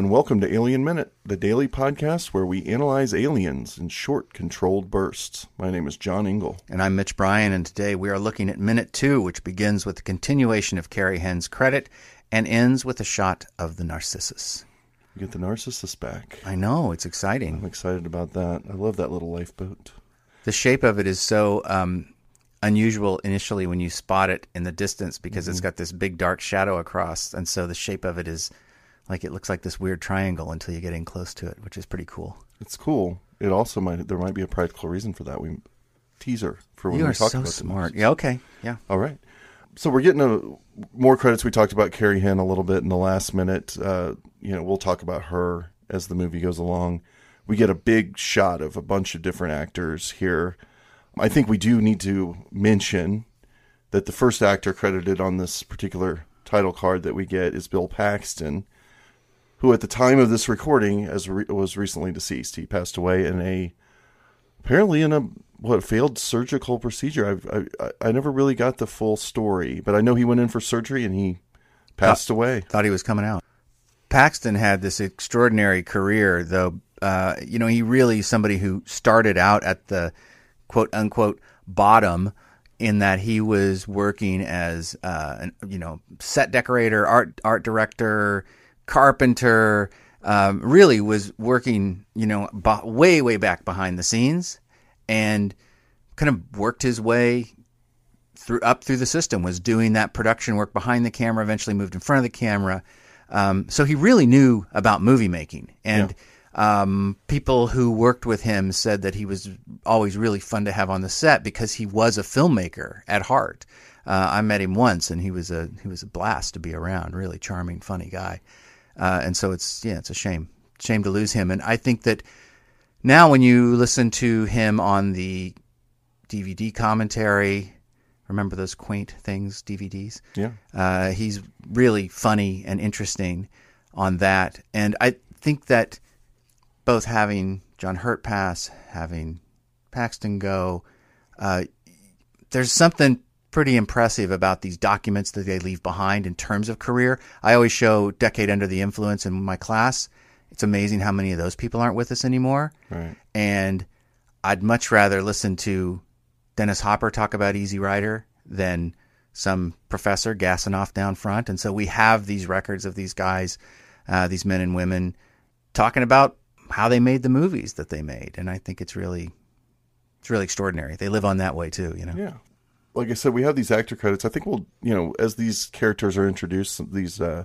and welcome to Alien Minute, the daily podcast where we analyze aliens in short, controlled bursts. My name is John Ingle. And I'm Mitch Bryan, and today we are looking at minute two, which begins with the continuation of Carrie Henn's credit and ends with a shot of the Narcissus. We get the Narcissus back. I know, it's exciting. I'm excited about that. I love that little lifeboat. The shape of it is so um, unusual initially when you spot it in the distance because mm-hmm. it's got this big dark shadow across, and so the shape of it is like it looks like this weird triangle until you get in close to it, which is pretty cool. It's cool. It also might there might be a practical reason for that. We teaser for when you we talk so about smart. Yeah. Okay. Yeah. All right. So we're getting a, more credits. We talked about Carrie Henn a little bit in the last minute. Uh, you know, we'll talk about her as the movie goes along. We get a big shot of a bunch of different actors here. I think we do need to mention that the first actor credited on this particular title card that we get is Bill Paxton who at the time of this recording as re- was recently deceased. He passed away in a apparently in a what failed surgical procedure. I've, I I never really got the full story, but I know he went in for surgery and he passed thought, away. Thought he was coming out. Paxton had this extraordinary career, though. Uh, you know, he really somebody who started out at the quote unquote bottom in that he was working as uh, an, you know set decorator, art art director, carpenter, um, really was working, you know, b- way, way back behind the scenes and kind of worked his way through up through the system, was doing that production work behind the camera, eventually moved in front of the camera. Um, so he really knew about movie making. And yeah. um, people who worked with him said that he was always really fun to have on the set because he was a filmmaker at heart. Uh, I met him once, and he was a he was a blast to be around. Really charming, funny guy. Uh, and so it's yeah, it's a shame, shame to lose him. And I think that now when you listen to him on the DVD commentary, remember those quaint things DVDs? Yeah, uh, he's really funny and interesting on that. And I think that both having John Hurt pass, having Paxton go, uh, there's something pretty impressive about these documents that they leave behind in terms of career. I always show Decade Under the Influence in my class. It's amazing how many of those people aren't with us anymore. Right. And I'd much rather listen to Dennis Hopper talk about Easy Rider than some professor gassing off down front. And so we have these records of these guys, uh, these men and women, talking about how they made the movies that they made. And I think it's really, it's really extraordinary. They live on that way too, you know. Yeah like I said, we have these actor credits. I think we'll, you know, as these characters are introduced, these uh,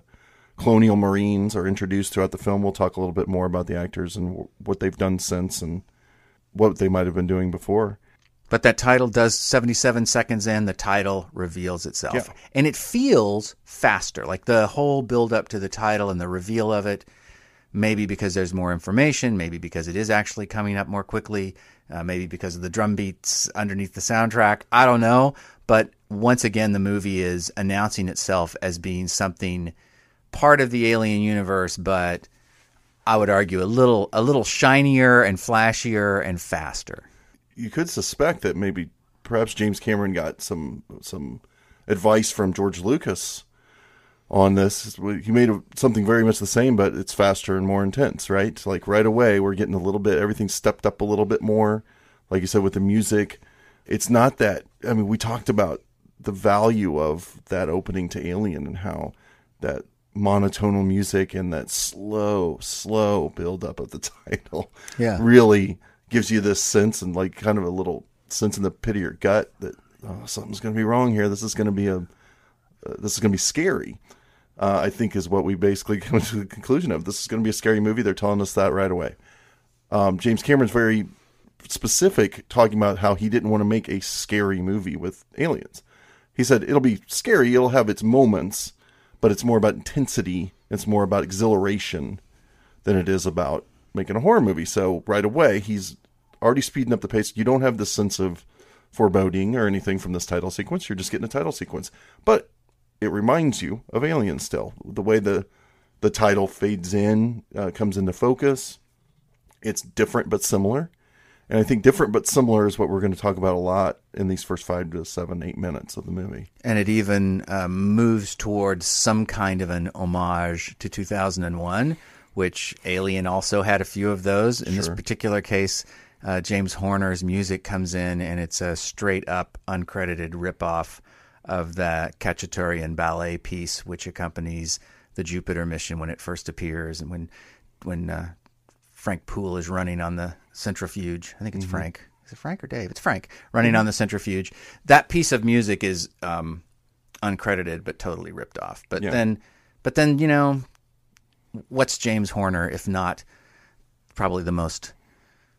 colonial marines are introduced throughout the film. We'll talk a little bit more about the actors and w- what they've done since and what they might have been doing before. But that title does 77 seconds in, the title reveals itself. Yeah. And it feels faster. Like the whole build up to the title and the reveal of it, maybe because there's more information, maybe because it is actually coming up more quickly uh, maybe because of the drum beats underneath the soundtrack. I don't know. But once again, the movie is announcing itself as being something part of the alien universe, but I would argue a little a little shinier and flashier and faster. You could suspect that maybe perhaps James Cameron got some some advice from George Lucas on this. He made something very much the same, but it's faster and more intense, right? Like right away, we're getting a little bit, everything stepped up a little bit more. Like you said, with the music, it's not that. I mean, we talked about the value of that opening to Alien and how that monotonal music and that slow, slow build up of the title yeah. really gives you this sense and like kind of a little sense in the pit of your gut that oh, something's going to be wrong here. This is going to be a this is going to be scary uh, I think is what we basically come to the conclusion of. This is going to be a scary movie. They're telling us that right away. Um, James Cameron's very specific, talking about how he didn't want to make a scary movie with aliens. He said it'll be scary, it'll have its moments, but it's more about intensity, it's more about exhilaration than it is about making a horror movie. So right away, he's already speeding up the pace. You don't have the sense of foreboding or anything from this title sequence. You're just getting a title sequence. But it reminds you of Alien still. The way the the title fades in, uh, comes into focus. It's different but similar. And I think different but similar is what we're going to talk about a lot in these first five to seven, eight minutes of the movie. And it even uh, moves towards some kind of an homage to 2001, which Alien also had a few of those. In this particular case, uh, James Horner's music comes in, and it's a straight up uncredited ripoff of the Khachaturian ballet piece, which accompanies the Jupiter mission when it first appears, and when when uh, Frank Poole is running on the centrifuge. I think it's Frank. Is it Frank or Dave? It's Frank running on the centrifuge. That piece of music is um, uncredited but totally ripped off. But Yeah. then, but then you know, what's James Horner if not probably the most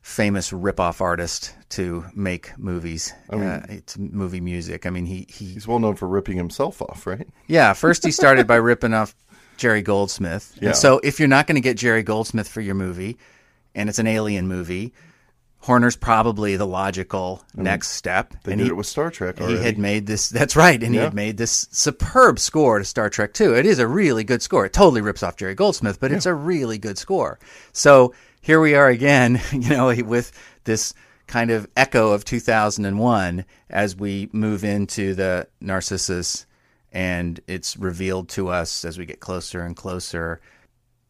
famous rip-off artist to make movies? I uh, it's movie music. I mean, he he He's well known for ripping himself off, right? yeah, first he started by ripping off Jerry Goldsmith. Yeah. And so if you're not going to get Jerry Goldsmith for your movie, and it's an alien movie, Horner's probably the logical next step. They and did he, it with Star Trek he had made this. That's right, and he had made this superb score to Star Trek too. It is a really good score. It totally rips off Jerry Goldsmith, but it's a really good score. So here we are again, you know, with this kind of echo of 2001 as we move into the Narcissus, and it's revealed to us as we get closer and closer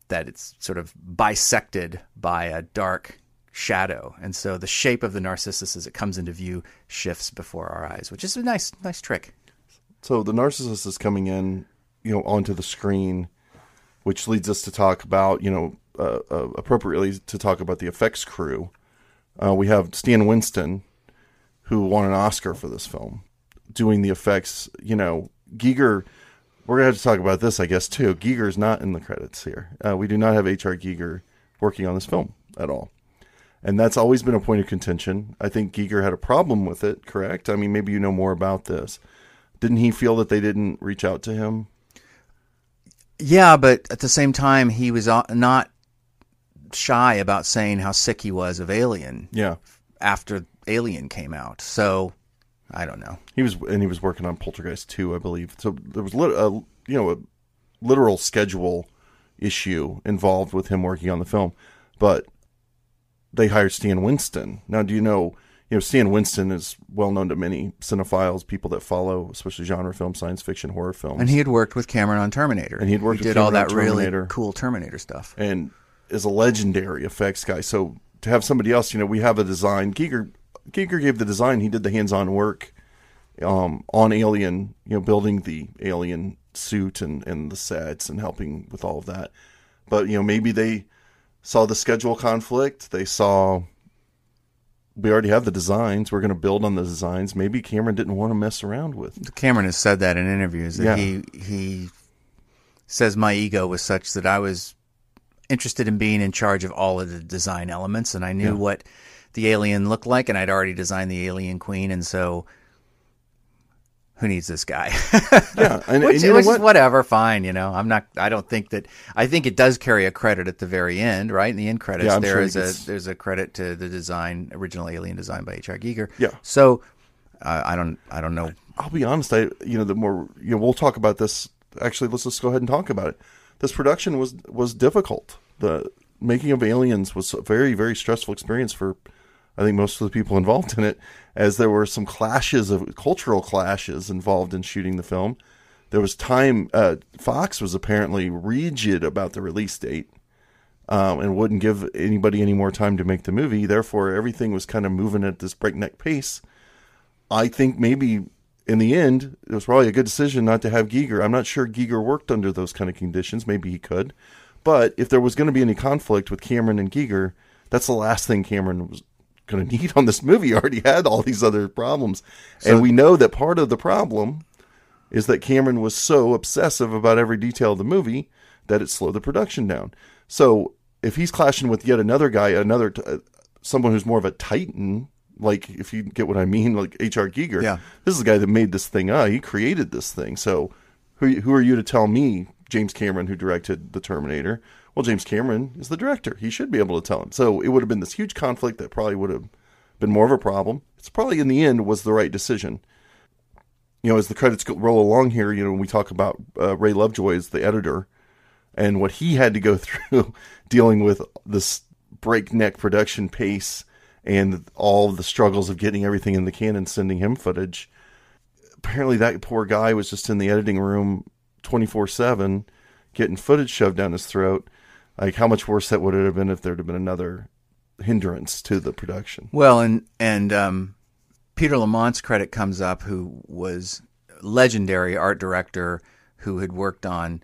that it's sort of bisected by a dark shadow, and so the shape of the Narcissus as it comes into view shifts before our eyes, which is a nice, nice trick. So the Narcissus is coming in, you know, onto the screen, which leads us to talk about, you know, uh, uh, appropriately to talk about the effects crew. Uh, we have Stan Winston, who won an Oscar for this film, doing the effects. You know, Giger. We're gonna have to talk about this, I guess, too. Giger's not in the credits here. Uh, we do not have H.R. Giger working on this film at all, and that's always been a point of contention. I think Giger had a problem with it. Correct? I mean, maybe you know more about this. Didn't he feel that they didn't reach out to him? Yeah, but at the same time, he was not shy about saying how sick he was of Alien Yeah, after Alien came out. So I don't know. he was, and he was working on Poltergeist too, I believe. So there was lit- a, you know a literal schedule issue involved with him working on the film, but they hired Stan Winston. Now, do you know? You know, Stan Winston is well known to many cinephiles, people that follow, especially genre film, science fiction, horror films. And he had worked with Cameron on Terminator. And he'd worked he with did all that really cool Terminator stuff. and is a legendary effects guy. So to have somebody else, you know, we have a design. Giger Giger gave the design. He did the hands-on work um, on Alien. You know, building the Alien suit and and the sets and helping with all of that. But you know, maybe they saw the schedule conflict. They saw we already have the designs. We're going to build on the designs. Maybe Cameron didn't want to mess around with. Cameron has said that in interviews that Yeah. he he says my ego was such that I was interested in being in charge of all of the design elements and I knew what the alien looked like and I'd already designed the alien queen and so who needs this guy? Yeah, and, which and you know which what? is whatever, fine, you know. I'm not I don't think that I think it does carry a credit at the very end, right? In the end credits Yeah, there sure is it a gets- there's a credit to the design original alien design by H.R. Giger. Yeah. So uh, I don't I don't know I'll be honest. I you know the more you know we'll talk about this. Actually, let's just go ahead and talk about it. This production was was difficult. The making of Aliens was a very very stressful experience for I think most of the people involved in it, as there were some clashes of cultural clashes involved in shooting the film. There was time. Uh, Fox was apparently rigid about the release date. Um, and wouldn't give anybody any more time to make the movie. Therefore, everything was kind of moving at this breakneck pace. I think maybe in the end, it was probably a good decision not to have Giger. I'm not sure Giger worked under those kind of conditions. Maybe he could. But if there was going to be any conflict with Cameron and Giger, that's the last thing Cameron was going to need on this movie. He already had all these other problems. and we know that part of the problem is that Cameron was so obsessive about every detail of the movie that it slowed the production down. So if he's clashing with yet another guy, another t- uh, someone who's more of a titan, like if you get what I mean, like H.R. Giger, Yeah. this is the guy that made this thing up. He created this thing. So who who are you to tell me, James Cameron, who directed the Terminator? Well, James Cameron is the director. He should be able to tell him. So it would have been this huge conflict that probably would have been more of a problem. It's probably in the end was the right decision you know, as the credits roll along here, you know, when we talk about uh, Ray Lovejoy as the editor and what he had to go through dealing with this breakneck production pace and all the struggles of getting everything in the can and sending him footage. Apparently, that poor guy was just in the editing room 24 7 getting footage shoved down his throat. Like how much worse that would it have been if there'd have been another hindrance to the production. Well, and and um, Peter Lamont's credit comes up, who was legendary art director who had worked on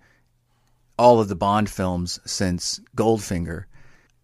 all of the Bond films since Goldfinger.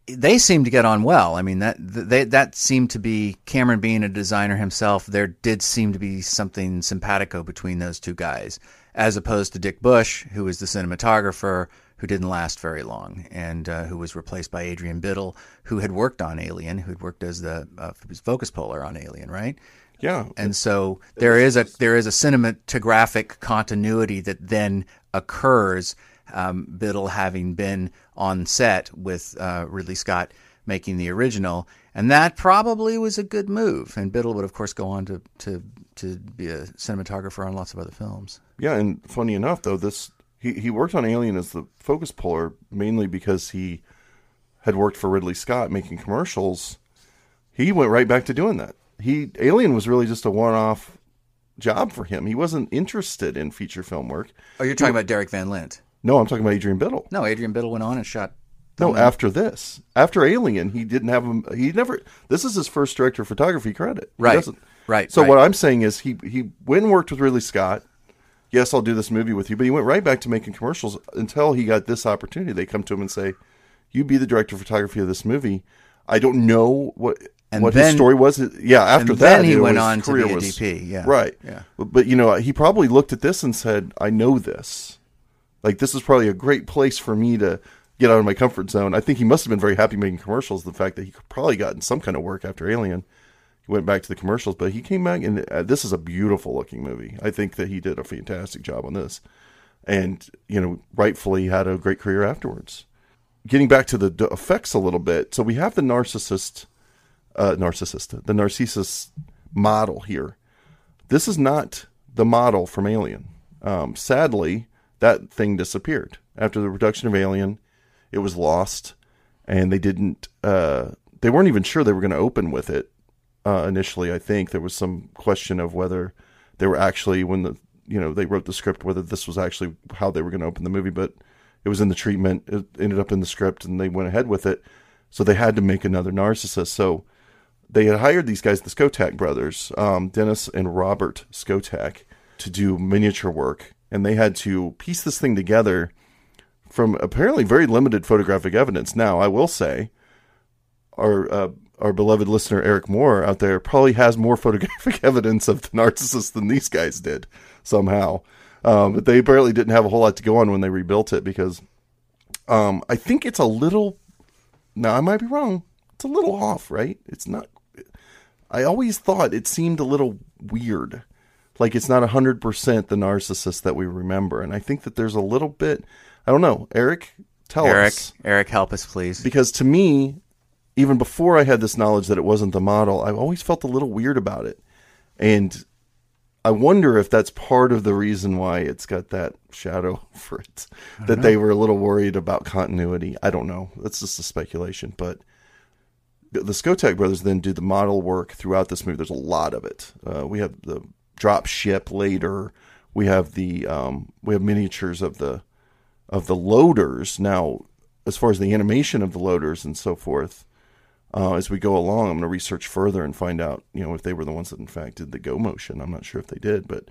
They seemed to get on well. I mean that they, that seemed to be Cameron being a designer himself. There did seem to be something simpatico between those two guys, as opposed to Dick Bush, who was the cinematographer, who didn't last very long, and uh, who was replaced by Adrian Biddle, who had worked on Alien, who had worked as the uh, focus puller on Alien, right? Yeah, and so there is a there is a cinematographic continuity that then occurs. Um, Biddle having been on set with uh, Ridley Scott making the original, and that probably was a good move. And Biddle would, of course, go on to to to be a cinematographer on lots of other films. Yeah, and funny enough, though this he he worked on Alien as the focus puller mainly because he had worked for Ridley Scott making commercials. He went right back to doing that. He Alien was really just a one-off job for him. He wasn't interested in feature film work. Oh, you're talking about Derek Van Lint. No, I'm talking about Adrian Biddle. No, Adrian Biddle went on and shot. No, after this, after Alien, he didn't have him. He never. This is his first director of photography credit. He Right. doesn't- Right, So right. what I'm saying is he he went and worked with Ridley Scott. Yes, I'll do this movie with you, but he went right back to making commercials until he got this opportunity. They come to him and say, "You be the director of photography of this movie." I don't know what And what then- his story was. Yeah, after and that, then he went on to career be a was- DP, yeah, right. yeah. But, but you know, he probably looked at this and said, "I know this. Like this is probably a great place for me to get out of my comfort zone." I think he must have been very happy making commercials. The fact that he probably gotten some kind of work after Alien, he went back to the commercials, but he came back and uh, this is a beautiful looking movie. I think that he did a fantastic job on this, and you know, rightfully had a great career afterwards. Getting back to the effects a little bit, so we have the narcissist, uh, narcissist, the Narcissus model here. This is not the model from Alien. Um, sadly, that thing disappeared after the production of Alien. It was lost, and they didn't. Uh, they weren't even sure they were going to open with it uh, initially. I think there was some question of whether they were actually when the you know they wrote the script whether this was actually how they were going to open the movie, but it was in the treatment. It ended up in the script, and they went ahead with it. So they had to make another Narcissus. So they had hired these guys, the Skotak brothers, um, Dennis and Robert Skotak, to do miniature work, and they had to piece this thing together from apparently very limited photographic evidence. Now, I will say, our uh, our beloved listener Eric Moore out there probably has more photographic evidence of the Narcissus than these guys did somehow. Um, but they apparently didn't have a whole lot to go on when they rebuilt it because um, I think it's a little. Now I might be wrong. It's a little off, right? It's not. I always thought it seemed a little weird, like it's not hundred percent the Narcissus that we remember, and I think that there's a little bit. I don't know, Eric. Tell Eric, us Eric, help us, please. because to me, even before I had this knowledge that it wasn't the model, I always felt a little weird about it, and I wonder if that's part of the reason why it's got that shadow for it. That they were a little worried about continuity. I don't know. That's just a speculation, but the the Skotak brothers then do the model work throughout this movie. There's a lot of it. Uh, we have the drop ship later. We have the um, we have miniatures of the of the loaders. Now, as far as the animation of the loaders and so forth, uh, as we go along, I'm going to research further and find out, you know, if they were the ones that in fact did the go motion. I'm not sure if they did, but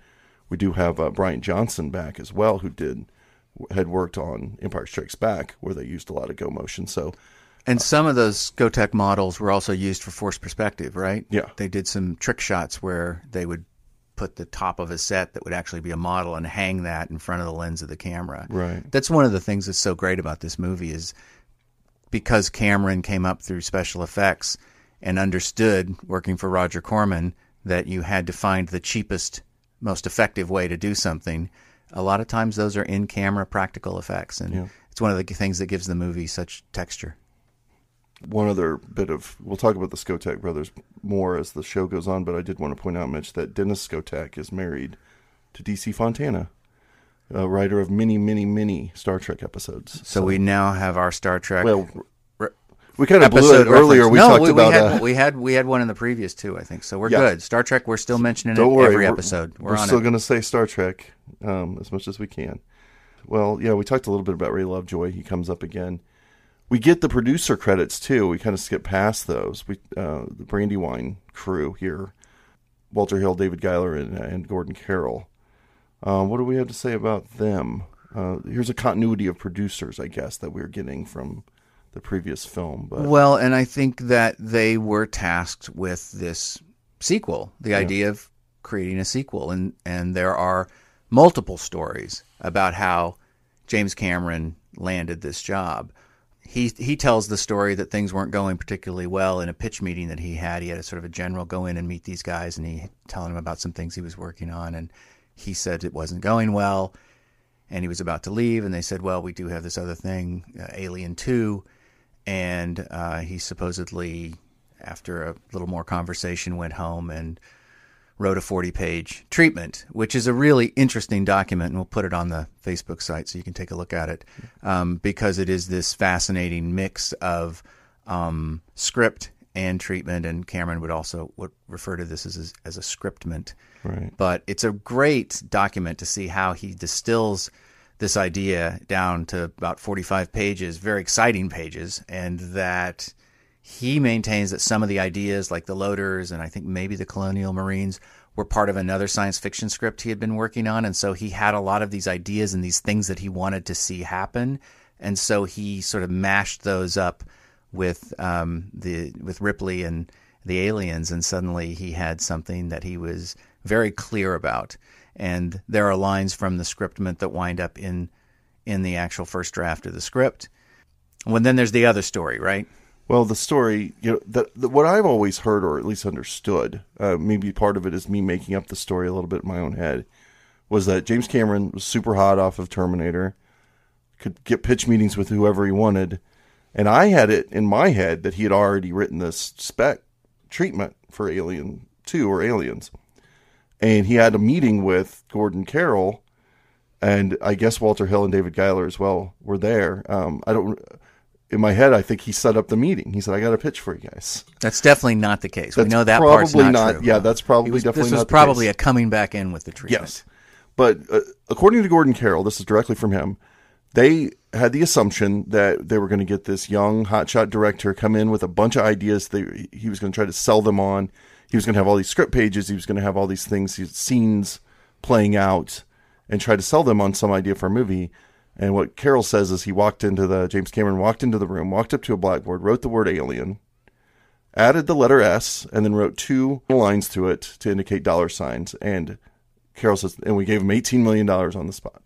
we do have uh, Brian Johnson back as well, who did had worked on Empire Strikes Back, where they used a lot of go motion. So And some of those Skotak models were also used for forced perspective, right? Yeah. They did some trick shots where they would put the top of a set that would actually be a model and hang that in front of the lens of the camera. Right. That's one of the things that's so great about this movie is because Cameron came up through special effects and understood working for Roger Corman that you had to find the cheapest, most effective way to do something. A lot of times those are in camera practical effects and Yeah. it's one of the things that gives the movie such texture. One other bit of we'll talk about the Skotak brothers more as the show goes on, but I did want to point out, Mitch, that Dennis Skotak is married to DC Fontana, a writer of many, many, many Star Trek episodes. So we now have our Star Trek well, re- we kind of blew it earlier. We no, talked we, about we had uh, we had we had one in the previous two, I think so. We're Yeah. good. Star Trek. We're still mentioning Don't it worry, every we're- episode. We're, We're, still going to say Star Trek um, as much as we can. Well, yeah, we talked a little bit about Ray Lovejoy. He comes up again. We get the producer credits too. We kind of skip past those. We uh, the Brandywine crew here, Walter Hill, David Giler, and, and Gordon Carroll. Uh, what do we have to say about them? Uh, here's a continuity of producers, I guess, that we're getting from the previous film. But Well, and I think that they were tasked with this sequel, the idea of creating a sequel, and and there are multiple stories about how James Cameron landed this job. He he tells the story that things weren't going particularly well in a pitch meeting that he had. He had a sort of a general go in and meet these guys, and he telling them about some things he was working on, and he said it wasn't going well, and he was about to leave, and they said, "Well, we do have this other thing, uh, Alien Two. And uh, he supposedly, after a little more conversation, went home and wrote a 40 page treatment, which is a really interesting document. And we'll put it on the Facebook site so you can take a look at it um, because it is this fascinating mix of um, script and treatment. And Cameron would also would refer to this as, as a scriptment. right, But it's a great document to see how he distills this idea down to about 45 pages, very exciting pages, and that he maintains that some of the ideas, like the loaders and I think maybe the colonial marines, were part of another science fiction script he had been working on. And so he had a lot of these ideas and these things that he wanted to see happen. And so he sort of mashed those up with um, the with Ripley and the aliens, and suddenly he had something that he was very clear about. And there are lines from the scriptment that wind up in in the actual first draft of the script. Well, then there's the other story, right? Well, the story, you know, the, what I've always heard or at least understood, uh, maybe part of it is me making up the story a little bit in my own head, was that James Cameron was super hot off of Terminator, could get pitch meetings with whoever he wanted, and I had it in my head that he had already written this spec treatment for Alien 2 or Aliens. And he had a meeting with Gordon Carroll, and I guess Walter Hill and David Giler as well were there. Um, I don't in my head, I think he set up the meeting. He said, "I got a pitch for you guys." That's definitely not the case. we That's know that probably part's not, not- yeah, that's probably was- definitely This was probably case. a coming back in with the treatment. Yes, but uh, according to Gordon Carroll, this is directly from him. They had the assumption that they were going to get this young hotshot director come in with a bunch of ideas. They, he was going to try to sell them on. He was going to have all these script pages. He was going to have all these things, these scenes playing out, and try to sell them on some idea for a movie. And what Carroll says is he walked into the James Cameron walked into the room, walked up to a blackboard, wrote the word alien, added the letter S, and then wrote two lines to it to indicate dollar signs. And Carroll says, and we gave him eighteen million dollars on the spot.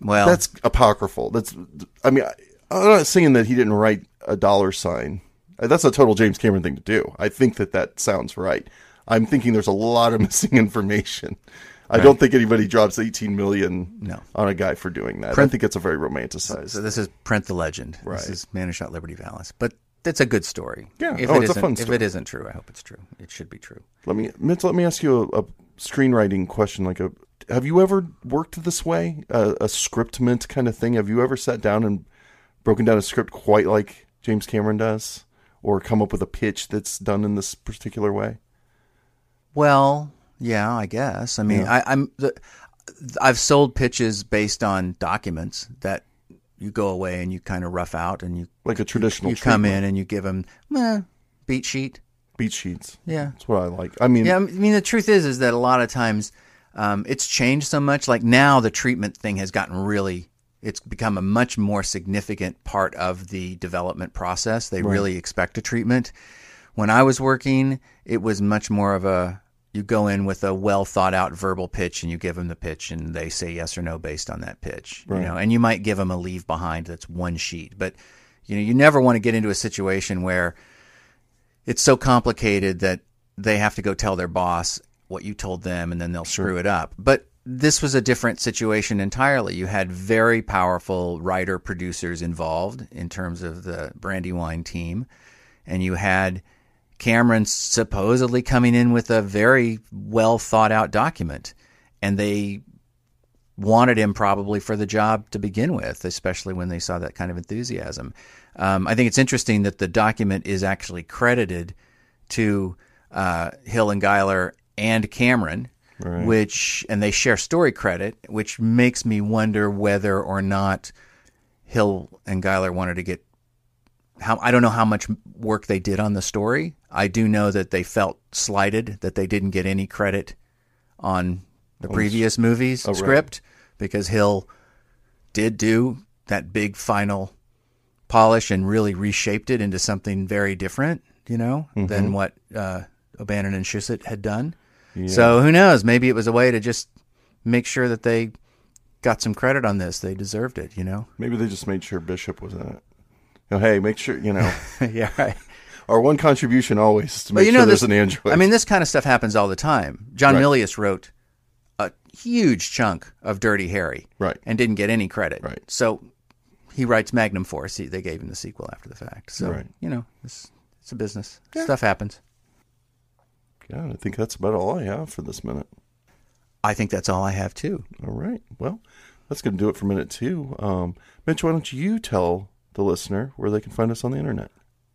Well, That's apocryphal. That's, I mean, I, I'm not saying that he didn't write a dollar sign. Uh, that's a total James Cameron thing to do. I think that that sounds right. I'm thinking there's a lot of missing information. I don't think anybody drops 18 million No. on a guy for doing that. I Print- think it's a very romanticized. so this is print the legend. Right. This is Man Who Shot Liberty Valance. But it's a good story. Yeah. If Oh, it it's a fun If it isn't true, I hope it's true. It should be true. Let me Mitch, let me ask you a, a screenwriting question. Like a, have you ever worked this way, a, a scriptment kind of thing? Have you ever sat down and broken down a script quite like James Cameron does, or come up with a pitch that's done in this particular way? Well, yeah, I guess. I mean, I, I'm the, I've sold pitches based on documents that you go away and you kind of rough out and you Like a traditional. you come in and you give them eh, beat sheet. beat sheets. Yeah, That's what I like. I mean, yeah. I mean, the truth is, is that a lot of times um, it's changed so much. Like now, the treatment thing has gotten really. It's become a much more significant part of the development process. They really expect a treatment. When I was working, it was much more of a you go in with a well thought out verbal pitch and you give them the pitch and they say yes or no based on that pitch. You know, and you might give them a leave behind that's one sheet, but you know, you never want to get into a situation where it's so complicated that they have to go tell their boss what you told them and then they'll screw it up. But this was a different situation entirely. You had very powerful writer producers involved in terms of the Brandywine team, and you had Cameron supposedly coming in with a very well thought out document, and they wanted him probably for the job to begin with, especially when they saw that kind of enthusiasm. Um, I think it's interesting that the document is actually credited to uh, Hill and Giler and Cameron, which and they share story credit, which makes me wonder whether or not Hill and Giler wanted to get how I don't know how much work they did on the story. I do know that they felt slighted that they didn't get any credit on the previous movie's right. script because Hill did do that big final polish and really reshaped it into something very different, you know, than what uh, O'Bannon and Shusett had done. So who knows? Maybe it was a way to just make sure that they got some credit on this. They deserved it, you know. Maybe they just made sure Bishop was in it. You know, hey, make sure you know yeah, right. our one contribution always is to make you sure know, there's this- an android. I mean, this kind of stuff happens all the time. John Right. Milius wrote a huge chunk of Dirty Harry, Right. and didn't get any credit. Right. So he writes Magnum Force. He, they gave him the sequel after the fact. So Right. you know, it's, it's a business. Stuff happens. yeah, I think that's about all I have for this minute. I think that's all I have too. All right. Well, that's going to do it for minute two. Um, Mitch, why don't you tell the listener where they can find us on the internet?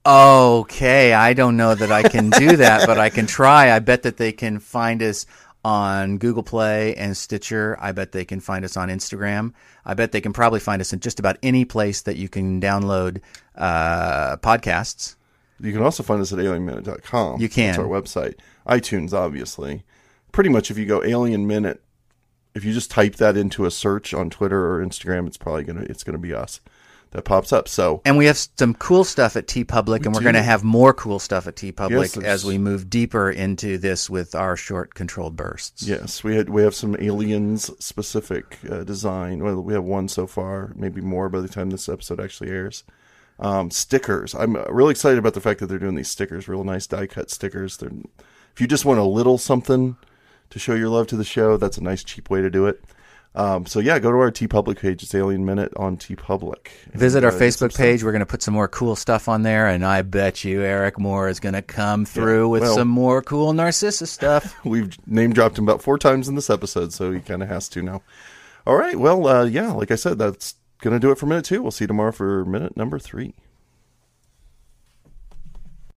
Okay, I don't know that I can do that, but I can try. I bet that they can find us on Google Play and Stitcher. I bet they can find us on Instagram. I bet they can probably find us in just about any place that you can download uh, podcasts. You can also find us at alienminute.com. You can. That's our website. iTunes, obviously. Pretty much if you go Alien Minute, if you just type that into a search on Twitter or Instagram, it's probably gonna it's gonna be us that pops up. So And we have some cool stuff at TeePublic, and we're going to have more cool stuff at TeePublic Yes, as we move deeper into this with our short controlled bursts. yes, we had we have some aliens specific uh, design. Well, we have one so far, maybe more by the time this episode actually airs. Um, stickers. I'm really excited about the fact that they're doing these stickers. Real nice die cut stickers. They're, if you just want a little something to show your love to the show, that's a nice cheap way to do it. Um, so yeah, go to our TeePublic page. It's Alien Minute on TeePublic. Visit our uh, Facebook page. We're going to put some more cool stuff on there, and I bet you Eric Moore is going to come through with well- some more cool Narcissus stuff. We've name dropped him about four times in this episode, so he kind of has to now. All right. Well, uh, yeah, like I said, that's going to do it for minute two. We'll see you tomorrow for minute number three.